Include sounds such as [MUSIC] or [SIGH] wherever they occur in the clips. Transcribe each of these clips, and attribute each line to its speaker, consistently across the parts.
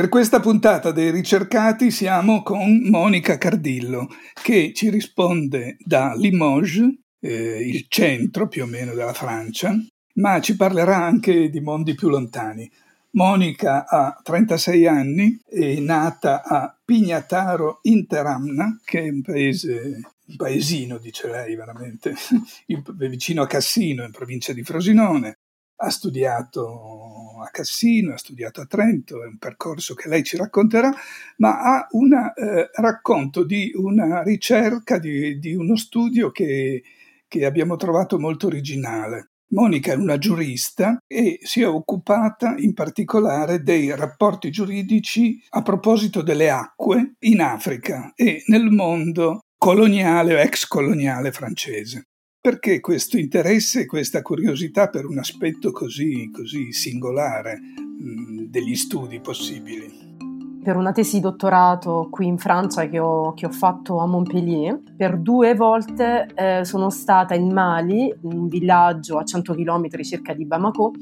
Speaker 1: Per questa puntata dei ricercati siamo con Monica Cardillo che ci risponde da Limoges, eh, il centro più o meno della Francia, ma ci parlerà anche di mondi più lontani. Monica ha 36 anni, è nata a Pignataro Interamna, che è un paese, un paesino, dice lei veramente, [LAUGHS] vicino a Cassino, in provincia di Frosinone ha studiato a Cassino, ha studiato a Trento, è un percorso che lei ci racconterà, ma ha un eh, racconto di una ricerca, di, di uno studio che, che abbiamo trovato molto originale. Monica è una giurista e si è occupata in particolare dei rapporti giuridici a proposito delle acque in Africa e nel mondo coloniale o ex coloniale francese. Perché questo interesse questa curiosità per un aspetto così, così singolare mh, degli studi possibili?
Speaker 2: per una tesi di dottorato qui in Francia che ho, che ho fatto a Montpellier. Per due volte eh, sono stata in Mali, un villaggio a 100 km circa di Bamako,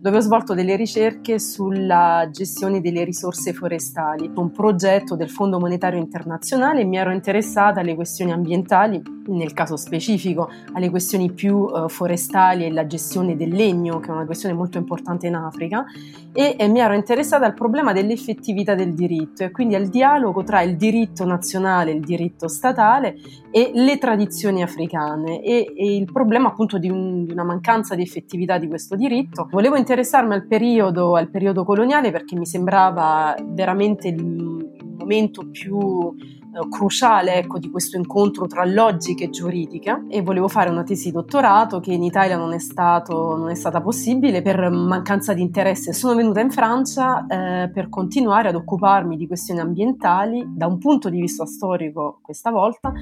Speaker 2: dove ho svolto delle ricerche sulla gestione delle risorse forestali, un progetto del Fondo Monetario Internazionale mi ero interessata alle questioni ambientali, nel caso specifico alle questioni più uh, forestali e la gestione del legno, che è una questione molto importante in Africa, e, e mi ero interessata al problema dell'effettività del diritto e quindi al dialogo tra il diritto nazionale, il diritto statale e le tradizioni africane e, e il problema appunto di, un, di, una mancanza di effettività di questo diritto. Volevo interessarmi al periodo, al periodo coloniale perché mi sembrava veramente il, momento più cruciale ecco, di questo incontro tra logica e giuridica e volevo fare una tesi dottorato che in Italia non è, stato, non è stata possibile per mancanza di interesse. Sono venuta in Francia eh, per continuare ad occuparmi di questioni ambientali da un punto di vista storico questa volta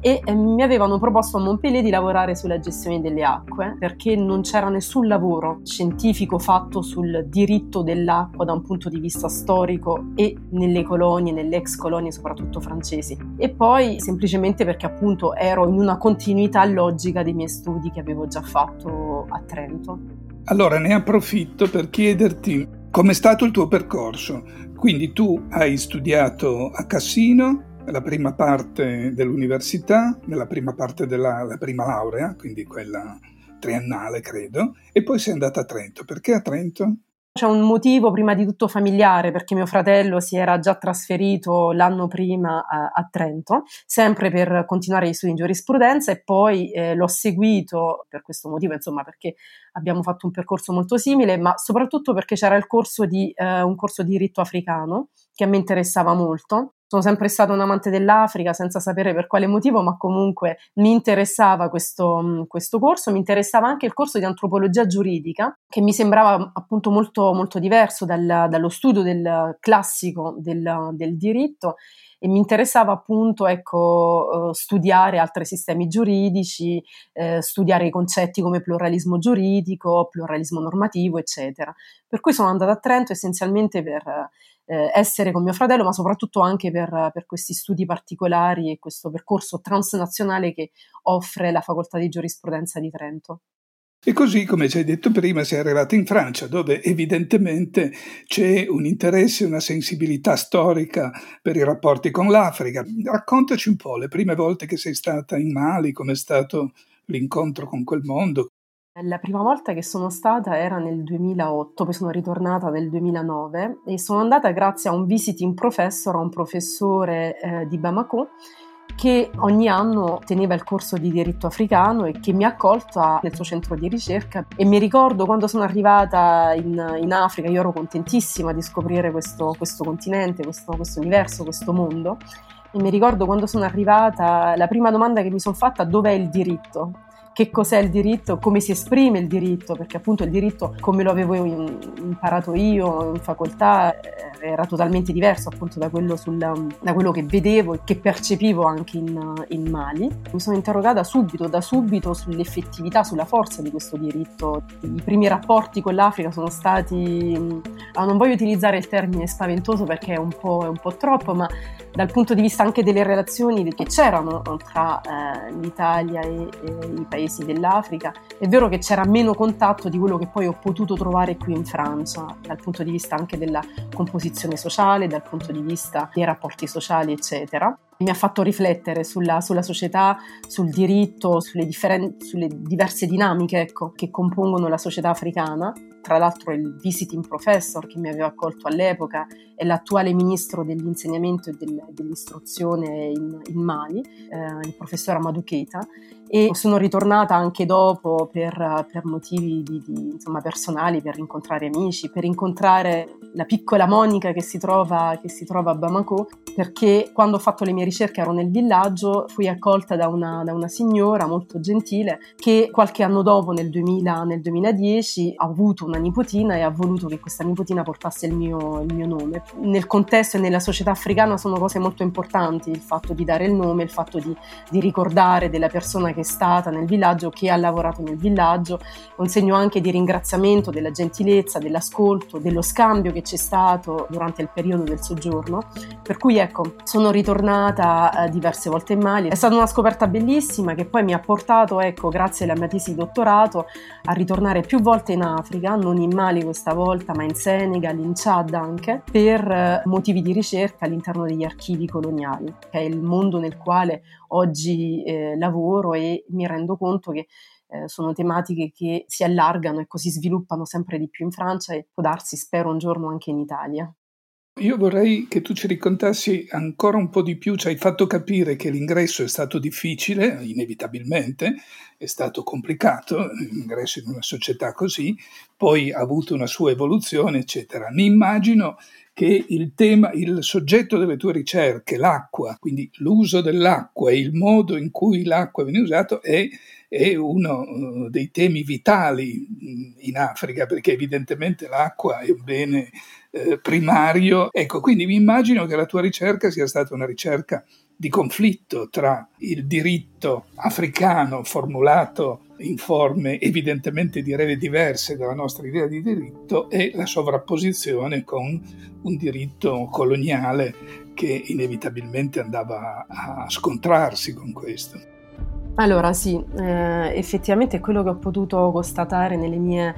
Speaker 2: e eh, mi avevano proposto a Montpellier di lavorare sulla gestione delle acque perché non c'era nessun lavoro scientifico fatto sul diritto dell'acqua da un punto di vista storico e nelle colonie, nelle ex colonie soprattutto francesi francesi e poi semplicemente perché appunto ero in una continuità logica dei miei studi che avevo già fatto a Trento.
Speaker 1: Allora ne approfitto per chiederti com'è stato il tuo percorso. Quindi tu hai studiato a Cassino, la prima parte dell'università, nella prima parte della prima laurea, quindi quella triennale credo, e poi sei andata a Trento. Perché a Trento?
Speaker 2: C'è un motivo prima di tutto familiare perché mio fratello si era già trasferito l'anno prima a, a Trento, sempre per continuare gli studi in giurisprudenza e poi eh, l'ho seguito per questo motivo, insomma perché abbiamo fatto un percorso molto simile, ma soprattutto perché c'era il corso di, eh, un corso di diritto africano che a me interessava molto sono sempre stata un amante dell'Africa senza sapere per quale motivo, ma comunque mi interessava questo, mm, questo, corso, mi interessava anche il corso di antropologia giuridica, che mi sembrava appunto molto, molto diverso dal, dallo studio del classico del, del diritto e mi interessava appunto ecco, eh, studiare altri sistemi giuridici, eh, studiare i concetti come pluralismo giuridico, pluralismo normativo, eccetera. Per cui sono andata a Trento essenzialmente per eh, essere con mio fratello, ma soprattutto anche per, per, questi studi particolari e questo percorso transnazionale che offre la facoltà di giurisprudenza di Trento.
Speaker 1: E così, come ci hai detto prima, sei arrivato in Francia, dove evidentemente c'è un interesse, una sensibilità storica per i rapporti con l'Africa. Raccontaci un po' le prime volte che sei stata in Mali, com'è stato l'incontro con quel mondo,
Speaker 2: la prima volta che sono stata era nel 2008, poi sono ritornata nel 2009 e sono andata grazie a un visiting professor, a un professore eh, di Bamako che ogni anno teneva il corso di diritto africano e che mi ha accolta nel suo centro di ricerca e mi ricordo quando sono arrivata in, in Africa, io ero contentissima di scoprire questo, questo continente, questo, questo universo, questo mondo e mi ricordo quando sono arrivata la prima domanda che mi sono fatta dov'è il diritto? Che cos'è il diritto, come si esprime il diritto, perché appunto il diritto, come lo avevo imparato io in facoltà, eh, era totalmente diverso appunto da quello, sul, da quello che vedevo e che percepivo anche in, in, Mali. Mi sono interrogata subito, da subito, sull'effettività, sulla forza di questo diritto. I primi rapporti con l'Africa sono stati, non voglio utilizzare il termine spaventoso perché è un po', è un po troppo, ma dal punto di vista anche delle relazioni che c'erano tra eh, l'Italia e, e, i paesi dell'Africa, è vero che c'era meno contatto di quello che poi ho potuto trovare qui in Francia, dal punto di vista anche della composizione sociale, dal punto di vista dei rapporti sociali, eccetera mi ha fatto riflettere sulla, sulla società, sul diritto, sulle, differen- sulle diverse dinamiche ecco, che compongono la società africana. Tra l'altro il visiting professor che mi aveva accolto all'epoca è l'attuale ministro dell'insegnamento e del, dell'istruzione in, in Mali, eh, il professor Amadou Keita, e sono ritornata anche dopo per, per motivi di, di, insomma, personali, per incontrare amici, per incontrare la piccola Monica che si, trova, che si trova a Bamako, perché quando ho fatto le mie ricerche ero nel villaggio, fui accolta da una, da una signora molto gentile che qualche anno dopo, nel, 2000, nel 2010, ha avuto una nipotina e ha voluto che questa nipotina portasse il mio, il mio nome. Nel contesto e nella società africana sono cose molto importanti, il fatto di dare il nome, il fatto di, di ricordare della persona che è stata nel villaggio, che ha lavorato nel villaggio, un segno anche di ringraziamento, della gentilezza, dell'ascolto, dello scambio che c'è stato durante il periodo del soggiorno. Per cui ecco, sono ritornata eh, diverse volte in Mali. È stata una scoperta bellissima che poi mi ha portato, ecco, grazie alla mia tesi di dottorato, a ritornare più volte in Africa, non in Mali questa volta, ma in Senegal, in Chad anche, per eh, motivi di ricerca all'interno degli archivi coloniali, che è il mondo nel quale oggi eh, lavoro e mi rendo conto che eh, sono tematiche che si allargano e così sviluppano sempre di più in Francia e può darsi, spero, un giorno anche in Italia.
Speaker 1: Io vorrei che tu ci raccontassi ancora un po' di più, ci hai fatto capire che l'ingresso è stato difficile, inevitabilmente, è stato complicato, l'ingresso in una società così, poi ha avuto una sua evoluzione, eccetera. Mi immagino che il tema, il soggetto delle tue ricerche, l'acqua, quindi l'uso dell'acqua e il modo in cui l'acqua viene usato è, è uno uh, dei temi vitali mm, in Africa, perché evidentemente l'acqua è un bene eh, primario. Ecco, quindi mi immagino che la tua ricerca sia stata una ricerca di conflitto tra il diritto africano formulato in forme evidentemente direi diverse dalla nostra idea di diritto e la sovrapposizione con un diritto coloniale che inevitabilmente andava a scontrarsi con questo.
Speaker 2: Allora sì, eh, effettivamente quello che ho potuto constatare nelle mie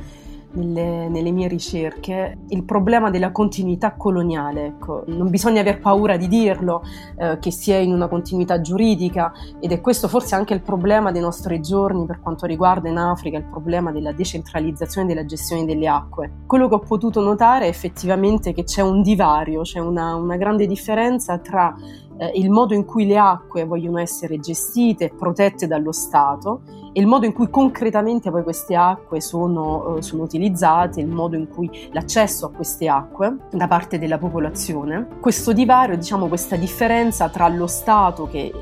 Speaker 2: nelle, nelle, mie ricerche, il problema della continuità coloniale. Ecco. Non bisogna aver paura di dirlo, eh, che si è in una continuità giuridica ed è questo forse anche il problema dei nostri giorni per quanto riguarda in Africa il problema della decentralizzazione della gestione delle acque. Quello che ho potuto notare è effettivamente che c'è un divario, c'è una, una grande differenza tra eh, il modo in cui le acque vogliono essere gestite protette dallo Stato e il modo in cui concretamente poi queste acque sono, eh, sono utilizzate, il modo in cui l'accesso a queste acque da parte della popolazione. Questo divario, diciamo questa differenza tra lo Stato che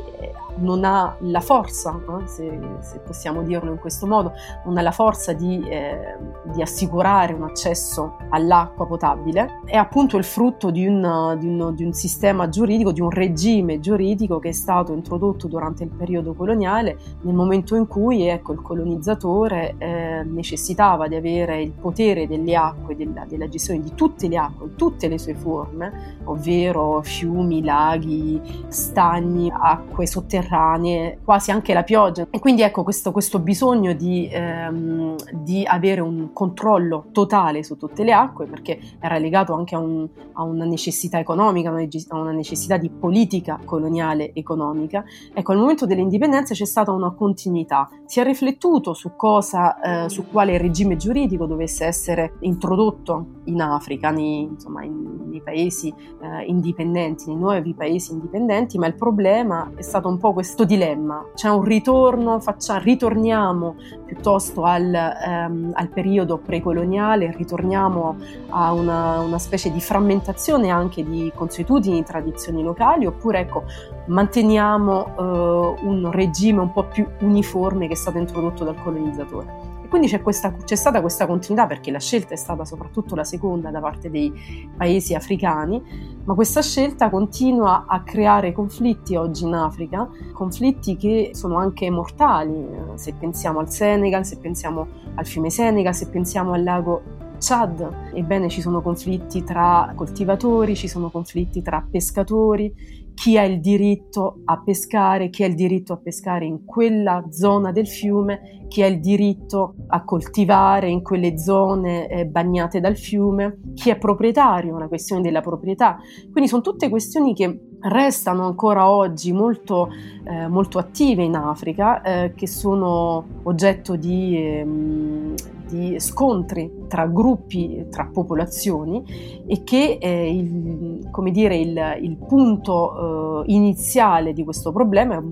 Speaker 2: non ha la forza, eh, se, se, possiamo dirlo in questo modo, non ha la forza di, eh, di, assicurare un accesso all'acqua potabile, è appunto il frutto di un, di, un, di un, sistema giuridico, di un regime giuridico che è stato introdotto durante il periodo coloniale, nel momento in cui ecco, il colonizzatore eh, necessitava di avere il potere delle acque, della, della gestione di tutte le acque, in tutte le sue forme, ovvero fiumi, laghi, stagni, acque sotterranee, sotterranee, quasi anche la pioggia. E quindi ecco questo, questo bisogno di, ehm, di, avere un controllo totale su tutte le acque, perché era legato anche a, un, a una necessità economica, a una necessità di politica coloniale economica. Ecco, al momento dell'indipendenza c'è stata una continuità. Si è riflettuto su cosa, eh, su quale regime giuridico dovesse essere introdotto in Africa, nei, insomma, in, nei paesi eh, indipendenti, nei nuovi paesi indipendenti, ma il problema è stato un po' questo dilemma. C'è un ritorno, faccia, ritorniamo piuttosto al, ehm, al, periodo precoloniale, ritorniamo a una, una, specie di frammentazione anche di consuetudini, tradizioni locali, oppure ecco, manteniamo eh, un regime un po' più uniforme che è stato introdotto dal colonizzatore. E quindi c'è, questa, c'è, stata questa continuità perché la scelta è stata soprattutto la seconda da parte dei paesi africani, ma questa scelta continua a creare conflitti oggi in Africa, conflitti che sono anche mortali, se pensiamo al Senegal, se pensiamo al fiume Senegal, se pensiamo al lago Chad. Ebbene ci sono conflitti tra coltivatori, ci sono conflitti tra pescatori, chi ha il diritto a pescare, chi ha il diritto a pescare in quella zona del fiume, chi ha il diritto a coltivare in quelle zone eh, bagnate dal fiume, chi è proprietario, una questione della proprietà. Quindi sono tutte questioni che restano ancora oggi molto, eh, molto attive in Africa, eh, che sono oggetto di, ehm, di, scontri tra gruppi, tra popolazioni e che eh, il, come dire, il, il punto eh, iniziale di questo problema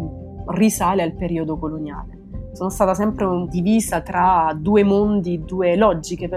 Speaker 2: risale al periodo coloniale sono stata sempre divisa tra due mondi, due logiche.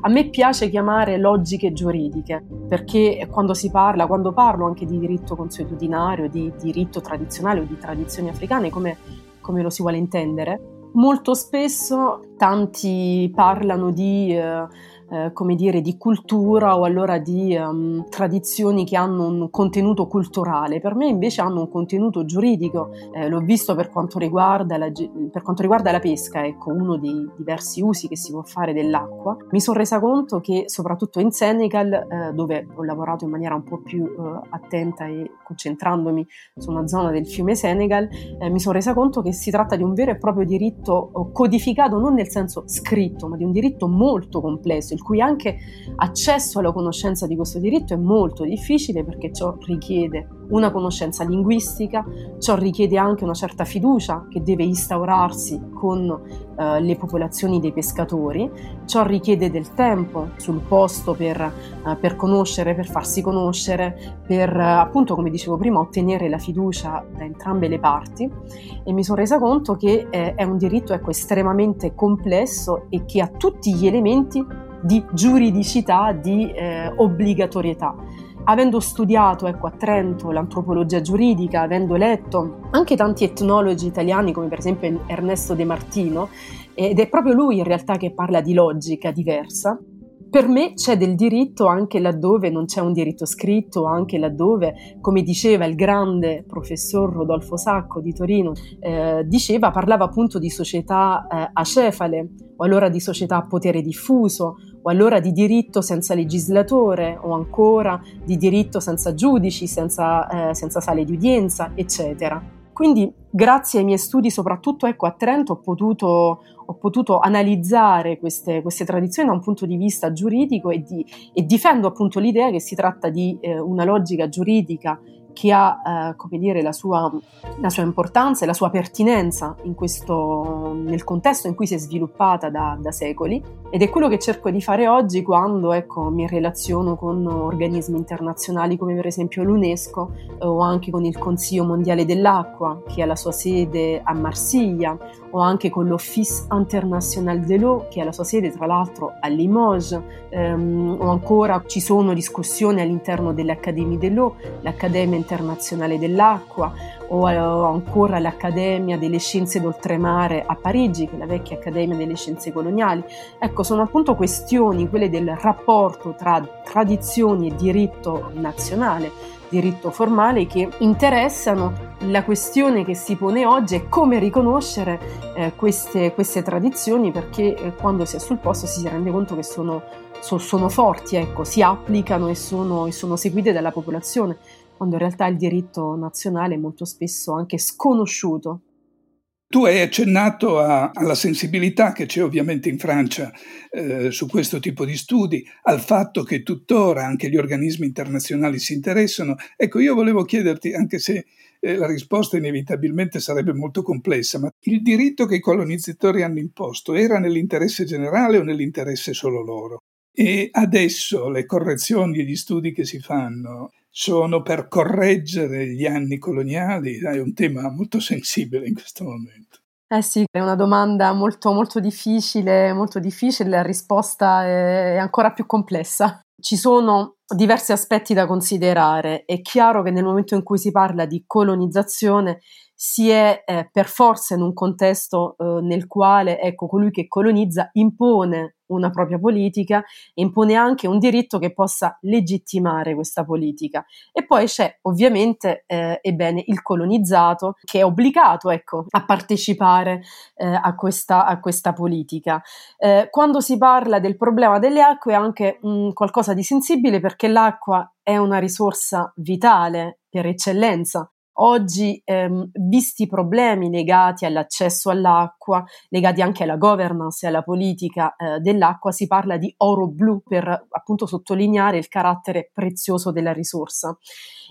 Speaker 2: A me piace chiamare logiche giuridiche, perché quando si parla, quando parlo anche di diritto consuetudinario, di diritto tradizionale o di tradizioni africane, come, come lo si vuole intendere, molto spesso tanti parlano di... Eh, eh, come dire, di cultura o allora di um, tradizioni che hanno un contenuto culturale. Per me invece hanno un contenuto giuridico. Eh, l'ho visto per quanto, riguarda la, per quanto riguarda la pesca, ecco, uno dei diversi usi che si può fare dell'acqua. Mi sono resa conto che soprattutto in Senegal, eh, dove ho lavorato in maniera un po' più eh, attenta e concentrandomi su una zona del fiume Senegal, eh, mi sono resa conto che si tratta di un vero e proprio diritto codificato, non nel senso scritto, ma di un diritto molto complesso il cui anche accesso alla conoscenza di questo diritto è molto difficile perché ciò richiede una conoscenza linguistica, ciò richiede anche una certa fiducia che deve instaurarsi con eh, le popolazioni dei pescatori, ciò richiede del tempo sul posto per, eh, per conoscere, per farsi conoscere, per eh, appunto come dicevo prima ottenere la fiducia da entrambe le parti. E mi sono resa conto che eh, è un diritto ecco, estremamente complesso e che ha tutti gli elementi di giuridicità, di eh, obbligatorietà. Avendo studiato ecco, a Trento l'antropologia giuridica, avendo letto anche tanti etnologi italiani come per esempio Ernesto De Martino, ed è proprio lui in realtà che parla di logica diversa, per me c'è del diritto anche laddove non c'è un diritto scritto, anche laddove, come diceva il grande professor Rodolfo Sacco di Torino, eh, diceva, parlava appunto di società eh, acefale, o allora di società a potere diffuso, o allora di diritto senza legislatore, o ancora di diritto senza giudici, senza, eh, senza sale di udienza, eccetera. Quindi grazie ai miei studi, soprattutto ecco, a Trento, ho potuto, ho potuto analizzare queste, queste, tradizioni da un punto di vista giuridico e, di, e difendo appunto l'idea che si tratta di eh, una logica giuridica che ha eh, come dire, la, sua, la, sua, importanza e la sua pertinenza questo, nel contesto in cui si è sviluppata da, da, secoli. Ed è quello che cerco di fare oggi quando ecco, mi relaziono con organismi internazionali come per esempio l'UNESCO eh, o anche con il Consiglio Mondiale dell'Acqua che ha la sua sede a Marsiglia o anche con l'Office International de l'Eau che ha la sua sede tra l'altro a Limoges. Ehm, o ancora ci sono discussioni all'interno delle Accademie dell'Eau, l'Accademia internazionale dell'acqua o ancora l'Accademia delle Scienze d'Oltremare a Parigi, che è la vecchia Accademia delle Scienze Coloniali. Ecco, sono appunto questioni, quelle del rapporto tra tradizioni e diritto nazionale, diritto formale, che interessano la questione che si pone oggi è come riconoscere eh, queste, queste, tradizioni, perché eh, quando si è sul posto si rende conto che sono, so, sono forti, ecco, si applicano e sono, e sono seguite dalla popolazione quando in realtà il diritto nazionale è molto spesso anche sconosciuto.
Speaker 1: Tu hai accennato a, alla sensibilità che c'è ovviamente in Francia eh, su questo tipo di studi, al fatto che tuttora anche gli organismi internazionali si interessano. Ecco, io volevo chiederti, anche se eh, la risposta inevitabilmente sarebbe molto complessa, ma il diritto che i colonizzatori hanno imposto era nell'interesse generale o nell'interesse solo loro? E adesso le correzioni e gli studi che si fanno sono per correggere gli anni coloniali? È un tema molto sensibile in questo momento.
Speaker 2: Eh sì, è una domanda molto, molto difficile, molto difficile, la risposta è ancora più complessa. Ci sono diversi aspetti da considerare. È chiaro che nel momento in cui si parla di colonizzazione si è eh, per forza in un contesto eh, nel quale ecco, colui che colonizza impone una propria politica e impone anche un diritto che possa legittimare questa politica. E poi c'è ovviamente, eh, ebbene, il colonizzato che è obbligato ecco, a partecipare eh, a, questa, a, questa, politica. Eh, quando si parla del problema delle acque è anche mh, qualcosa di sensibile perché l'acqua è una risorsa vitale per eccellenza Oggi, ehm, visti i problemi legati all'accesso all'acqua, legati anche alla governance e alla politica eh, dell'acqua, si parla di oro blu per appunto sottolineare il carattere prezioso della risorsa.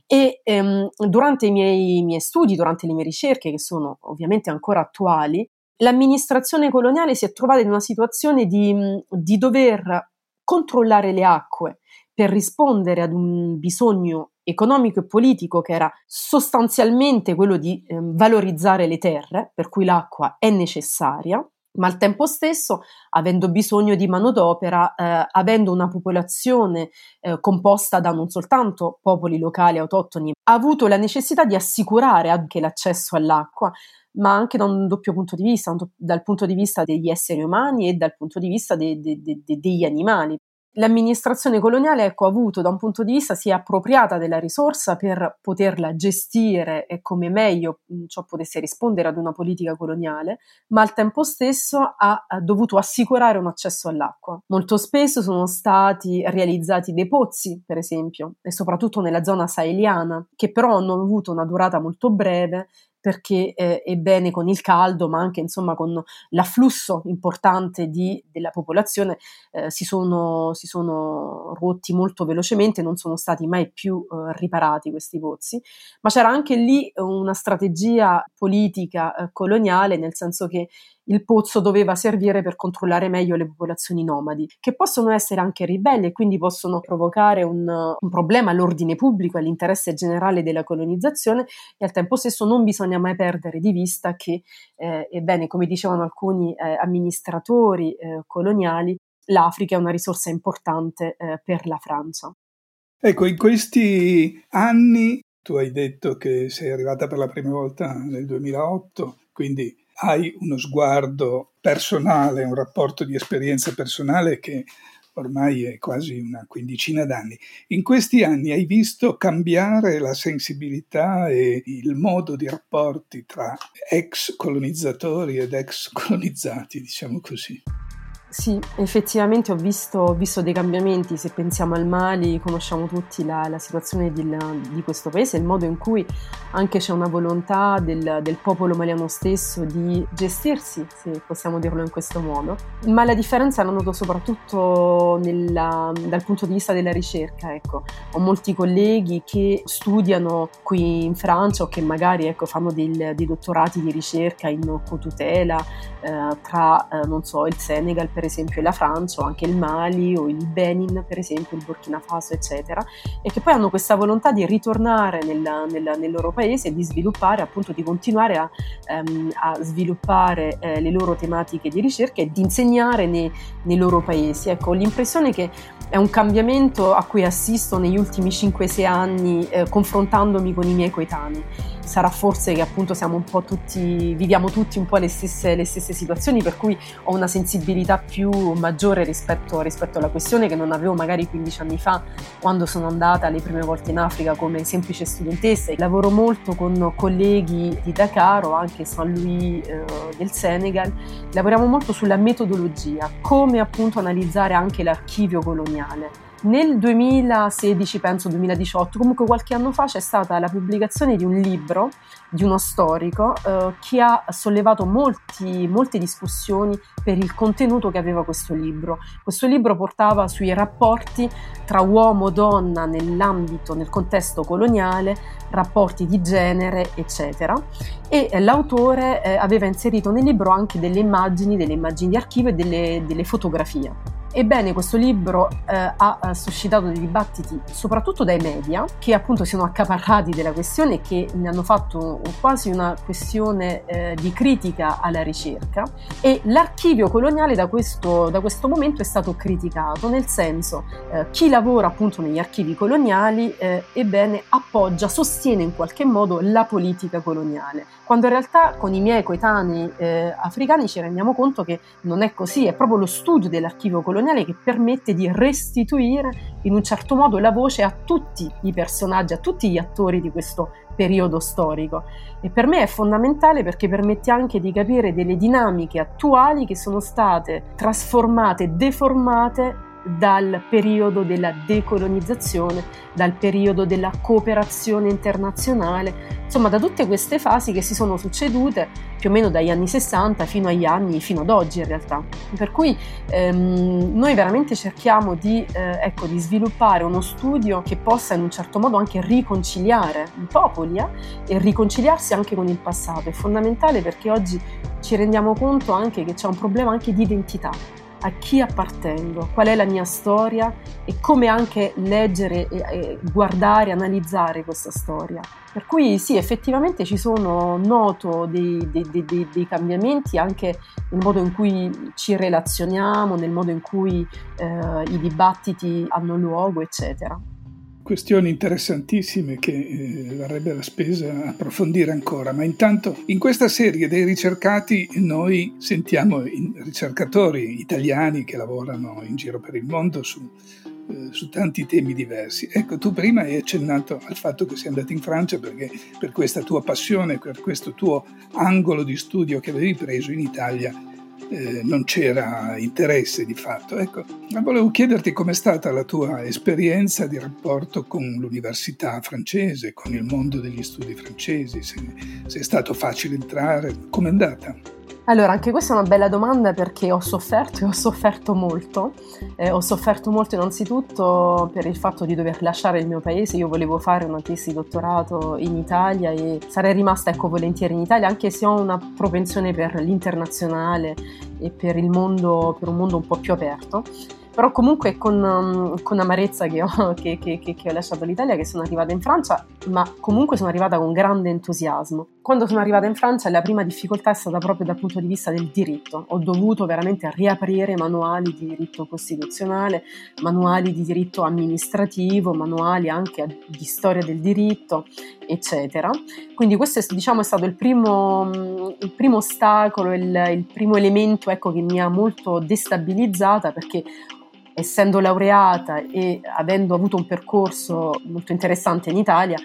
Speaker 2: E ehm, durante i miei, i miei studi, durante le mie ricerche, che sono ovviamente ancora attuali, l'amministrazione coloniale si è trovata in una situazione di, di dover controllare le acque per rispondere ad un bisogno economico e politico che era sostanzialmente quello di eh, valorizzare le terre, per cui l'acqua è necessaria, ma al tempo stesso, avendo bisogno di manodopera, eh, avendo una popolazione eh, composta da non soltanto popoli locali autoctoni, ha avuto la necessità di assicurare anche l'accesso all'acqua, ma anche da un doppio punto di vista, dal punto di vista degli esseri umani e dal punto di vista de- de- de- degli animali l'amministrazione coloniale ecco, ha avuto da un punto di vista si è appropriata della risorsa per poterla gestire e come meglio ciò potesse rispondere ad una politica coloniale, ma al tempo stesso ha, dovuto assicurare un accesso all'acqua. Molto spesso sono stati realizzati dei pozzi, per esempio, e soprattutto nella zona saheliana, che però hanno avuto una durata molto breve perché eh, ebbene con il caldo, ma anche insomma con l'afflusso importante di, della popolazione, eh, si, sono, si, sono, rotti molto velocemente, non sono stati mai più eh, riparati questi pozzi, ma c'era anche lì una strategia politica eh, coloniale, nel senso che il pozzo doveva servire per controllare meglio le popolazioni nomadi, che possono essere anche ribelli e quindi possono provocare un, un problema all'ordine pubblico, all'interesse generale della colonizzazione e al tempo stesso non bisogna mai perdere di vista che, eh, ebbene, come dicevano alcuni eh, amministratori eh, coloniali, l'Africa è una risorsa importante eh, per la Francia.
Speaker 1: Ecco, in questi anni tu hai detto che sei arrivata per la prima volta nel 2008, quindi hai uno sguardo personale, un rapporto di esperienza personale che ormai è quasi una quindicina d'anni. In questi anni hai visto cambiare la sensibilità e il modo di rapporti tra ex colonizzatori ed ex colonizzati, diciamo così.
Speaker 2: Sì, effettivamente ho visto, ho visto, dei cambiamenti, se pensiamo al Mali conosciamo tutti la, la situazione di, di, questo paese, il modo in cui anche c'è una volontà del, del, popolo maliano stesso di gestirsi, se possiamo dirlo in questo modo, ma la differenza la noto soprattutto nella, dal punto di vista della ricerca. Ecco. Ho molti colleghi che studiano qui in Francia o che magari ecco, fanno del, dei dottorati di ricerca in cotutela eh, tra, eh, non so, il Senegal per esempio la Francia o anche il Mali o il Benin per esempio, il Burkina Faso eccetera e che poi hanno questa volontà di ritornare nella, nella, nel loro paese e di sviluppare appunto di continuare a, um, a sviluppare eh, le loro tematiche di ricerca e di insegnare nei, nei loro paesi. Ecco, ho l'impressione che è un cambiamento a cui assisto negli ultimi 5-6 anni eh, confrontandomi con i miei coetanei. Sarà forse che appunto siamo un po' tutti, viviamo tutti un po' le stesse, le stesse situazioni, per cui ho una sensibilità più maggiore rispetto, rispetto alla questione che non avevo magari 15 anni fa quando sono andata le prime volte in Africa come semplice studentessa. Lavoro molto con colleghi di Dakar o anche San Louis eh, del Senegal. Lavoriamo molto sulla metodologia, come appunto analizzare anche l'archivio coloniale. Nel 2016, penso 2018, comunque qualche anno fa c'è stata la pubblicazione di un libro di uno storico eh, che ha sollevato molti, molte discussioni per il contenuto che aveva questo libro. Questo libro portava sui rapporti tra uomo e donna nell'ambito, nel contesto coloniale, rapporti di genere, eccetera. E eh, l'autore eh, aveva inserito nel libro anche delle immagini, delle immagini di archivio e delle, delle fotografie Ebbene, questo libro eh, ha suscitato dei dibattiti soprattutto dai media, che appunto si sono accaparrati della questione e che ne hanno fatto quasi una questione eh, di critica alla ricerca. E l'archivio coloniale da questo, da questo momento è stato criticato, nel senso eh, chi lavora appunto negli archivi coloniali, eh, ebbene, appoggia, sostiene in qualche modo la politica coloniale, quando in realtà con i miei coetanei eh, africani ci rendiamo conto che non è così, è proprio lo studio dell'archivio coloniale che permette di restituire in un certo modo la voce a tutti i personaggi, a tutti gli attori di questo periodo storico. E per me è fondamentale perché permette anche di capire delle dinamiche attuali che sono state trasformate, deformate dal periodo della decolonizzazione, dal periodo della cooperazione internazionale, insomma da tutte queste fasi che si sono succedute più o meno dagli anni 60 fino agli anni, fino ad oggi in realtà. Per cui ehm, noi veramente cerchiamo di, eh, ecco, di, sviluppare uno studio che possa in un certo modo anche riconciliare i popoli eh, e riconciliarsi anche con il passato. È fondamentale perché oggi ci rendiamo conto anche che c'è un problema anche di identità a chi appartengo, qual è la mia storia e come anche leggere, e guardare, analizzare questa storia. Per cui sì, effettivamente ci sono, noto dei, dei, dei, dei cambiamenti anche nel modo in cui ci relazioniamo, nel modo in cui eh, i dibattiti hanno luogo, eccetera
Speaker 1: questioni interessantissime che eh, varrebbe la spesa approfondire ancora, ma intanto in questa serie dei ricercati noi sentiamo ricercatori italiani che lavorano in giro per il mondo su, eh, su tanti temi diversi. Ecco, tu prima hai accennato al fatto che sei andato in Francia perché per questa tua passione, per questo tuo angolo di studio che avevi preso in Italia eh, non c'era interesse di fatto. Ecco, volevo chiederti com'è stata la tua esperienza di rapporto con l'università francese, con il mondo degli studi francesi, se, se è stato facile entrare, com'è andata?
Speaker 2: Allora, anche questa è una bella domanda perché ho sofferto e ho sofferto molto. Eh, ho sofferto molto innanzitutto per il fatto di dover lasciare il mio paese. Io volevo fare una tesi dottorato in Italia e sarei rimasta ecco volentieri in Italia, anche se ho una propensione per l'internazionale e per mondo, per un mondo un po' più aperto però comunque con, um, con amarezza che ho, [LAUGHS] che, che, che, ho, lasciato l'Italia, che sono arrivata in Francia, ma comunque sono arrivata con grande entusiasmo. Quando sono arrivata in Francia la prima difficoltà è stata proprio dal punto di vista del diritto, ho dovuto veramente riaprire manuali di diritto costituzionale, manuali di diritto amministrativo, manuali anche di storia del diritto, eccetera. Quindi questo è, diciamo, è stato il primo, il primo ostacolo, il, il primo elemento ecco, che mi ha molto destabilizzata perché essendo laureata e avendo avuto un percorso molto interessante in Italia,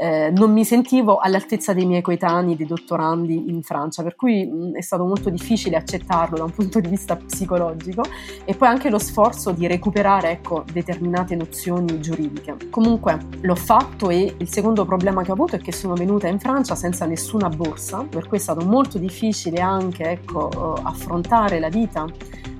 Speaker 2: eh, non mi sentivo all'altezza dei miei coetanei, dei dottorandi in Francia, per cui mh, è stato molto difficile accettarlo da un punto di vista psicologico e poi anche lo sforzo di recuperare ecco, determinate nozioni giuridiche. Comunque l'ho fatto e il secondo problema che ho avuto è che sono venuta in Francia senza nessuna borsa, per cui è stato molto difficile anche ecco, affrontare la vita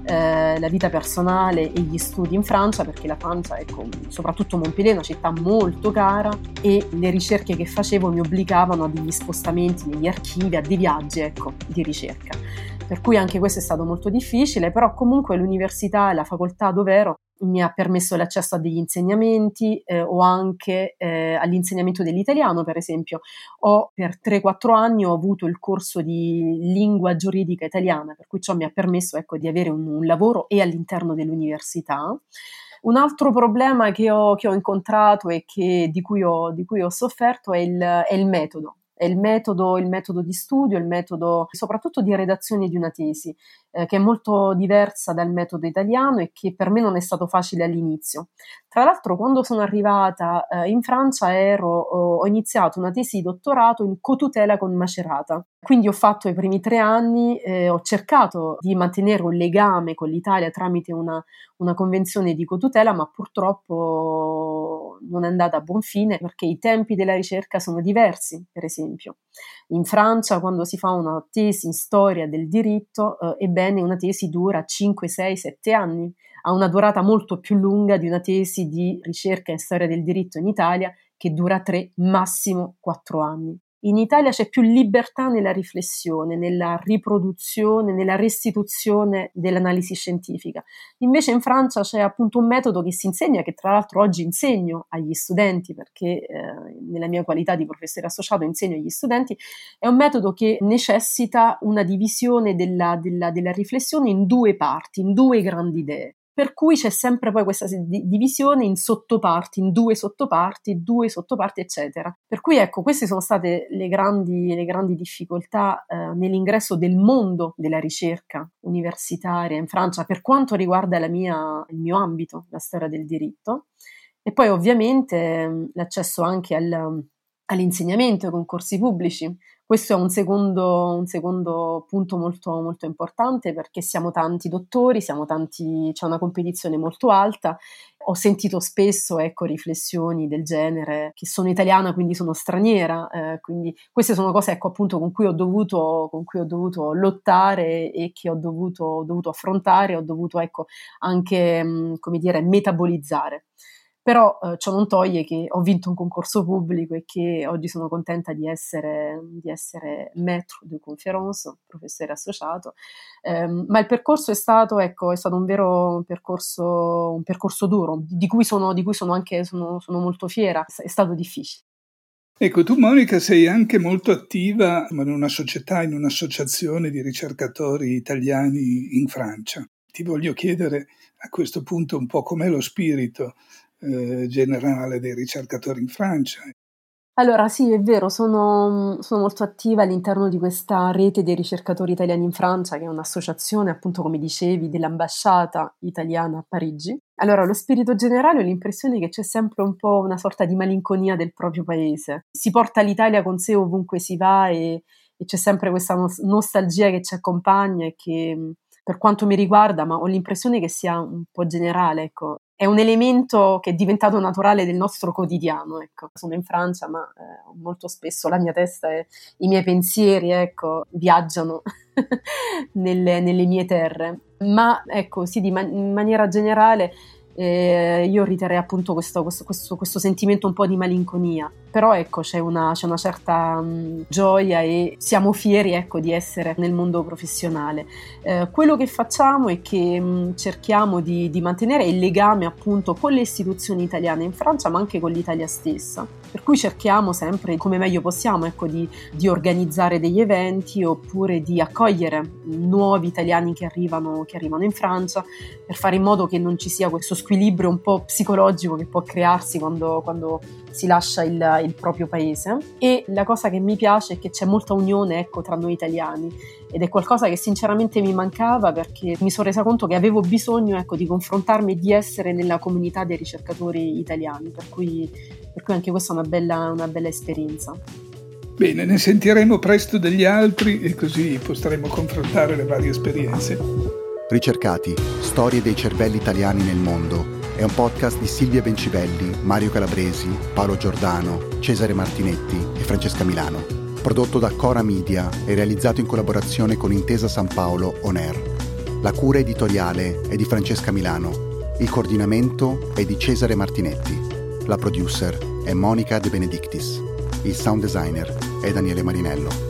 Speaker 2: eh, la vita personale e gli studi in Francia, perché la Francia, ecco, soprattutto Montpellier, è una città molto cara e le ricerche che facevo mi obbligavano a degli spostamenti negli archivi, a dei viaggi ecco, di ricerca. Per cui anche questo è stato molto difficile, però comunque l'università e la facoltà dove ero mi ha permesso l'accesso a degli insegnamenti eh, o anche eh, all'insegnamento dell'italiano, per esempio. Ho per 3-4 anni ho avuto il corso di lingua giuridica italiana, per cui ciò mi ha permesso ecco, di avere un, un lavoro e all'interno dell'università. Un altro problema che ho, che ho incontrato e che, di, cui ho, di, cui ho, sofferto è il, è il metodo il metodo, il metodo di studio, il metodo soprattutto di redazione di una tesi, eh, che è molto diversa dal metodo italiano e che per me non è stato facile all'inizio. Tra l'altro, quando sono arrivata eh, in Francia ero, ho iniziato una tesi di dottorato in cotutela con Macerata. Quindi ho fatto i primi tre anni, eh, ho cercato di mantenere un legame con l'Italia tramite una, una convenzione di cotutela, ma purtroppo non è andata a buon fine perché i tempi della ricerca sono diversi, per esempio. In Francia, quando si fa una tesi in storia del diritto, eh, ebbene una tesi dura 5, 6, 7 anni, ha una durata molto più lunga di una tesi di ricerca in storia del diritto in Italia che dura 3, massimo 4 anni. In Italia c'è più libertà nella riflessione, nella riproduzione, nella restituzione dell'analisi scientifica. Invece in Francia c'è appunto un metodo che si insegna, che tra l'altro oggi insegno agli studenti, perché eh, nella mia qualità di professore associato insegno agli studenti, è un metodo che necessita una divisione della, della, della riflessione in due parti, in due grandi idee per cui c'è sempre poi questa divisione in sottoparti, in due sottoparti, due sottoparti, eccetera. Per cui ecco, queste sono state le grandi, le grandi difficoltà eh, nell'ingresso del mondo della ricerca universitaria in Francia per quanto riguarda mia, il mio ambito, la storia del diritto. E poi ovviamente l'accesso anche al, all'insegnamento, ai concorsi pubblici. Questo è un secondo, un secondo punto molto, molto, importante perché siamo tanti dottori, siamo tanti, c'è una competizione molto alta. Ho sentito spesso ecco, riflessioni del genere che sono italiana, quindi sono straniera. Eh, quindi queste sono cose ecco, appunto, con, cui ho dovuto, con cui ho dovuto lottare e che ho dovuto, ho dovuto affrontare, ho dovuto ecco, anche mh, come dire, metabolizzare però eh, ciò non toglie che ho vinto un concorso pubblico e che oggi sono contenta di essere, di essere maître de conférence, professore associato, um, ma il percorso è stato, ecco, è stato un vero percorso, un percorso duro, di cui sono, di cui sono anche sono, sono molto fiera, è stato difficile.
Speaker 1: Ecco, tu Monica sei anche molto attiva in una società, in un'associazione di ricercatori italiani in Francia. Ti voglio chiedere a questo punto un po' com'è lo spirito eh, generale dei ricercatori in Francia.
Speaker 2: Allora sì, è vero, sono, sono, molto attiva all'interno di questa rete dei ricercatori italiani in Francia, che è un'associazione, appunto come dicevi, dell'ambasciata italiana a Parigi. Allora, lo spirito generale ho l'impressione che c'è sempre un po' una sorta di malinconia del proprio paese. Si porta l'Italia con sé ovunque si va e, e c'è sempre questa nostalgia che ci accompagna e che per quanto mi riguarda, ma ho l'impressione che sia un po' generale, ecco, è un elemento che è diventato naturale del nostro quotidiano. Ecco. Sono in Francia, ma eh, molto spesso la mia testa e i miei pensieri ecco, viaggiano [LAUGHS] nelle, nelle, mie terre. Ma ecco, sì, man- in maniera generale eh, io riterrei appunto questo, questo, questo, questo, sentimento un po' di malinconia, però ecco c'è una, c'è una certa mh, gioia e siamo fieri ecco, di essere nel mondo professionale. Eh, quello che facciamo è che mh, cerchiamo di, di, mantenere il legame appunto con le istituzioni italiane in Francia ma anche con l'Italia stessa, per cui cerchiamo sempre come meglio possiamo ecco, di, di organizzare degli eventi oppure di accogliere nuovi italiani che arrivano, che arrivano in Francia per fare in modo che non ci sia questo squilibrio un po' psicologico che può crearsi quando, quando si lascia il, il, proprio paese. E la cosa che mi piace è che c'è molta unione ecco, tra noi italiani ed è qualcosa che sinceramente mi mancava perché mi sono resa conto che avevo bisogno ecco, di confrontarmi e di essere nella comunità dei ricercatori italiani, per cui, per cui anche questa è una bella, una bella esperienza.
Speaker 1: Bene, ne sentiremo presto degli altri e così potremo confrontare le varie esperienze.
Speaker 3: Ricercati, storie dei cervelli italiani nel mondo è un podcast di Silvia Bencibelli, Mario Calabresi, Paolo Giordano, Cesare Martinetti e Francesca Milano. Prodotto da Cora Media e realizzato in collaborazione con Intesa San Paolo On Air. La cura editoriale è di Francesca Milano. Il coordinamento è di Cesare Martinetti. La producer è Monica De Benedictis. Il sound designer è Daniele Marinello.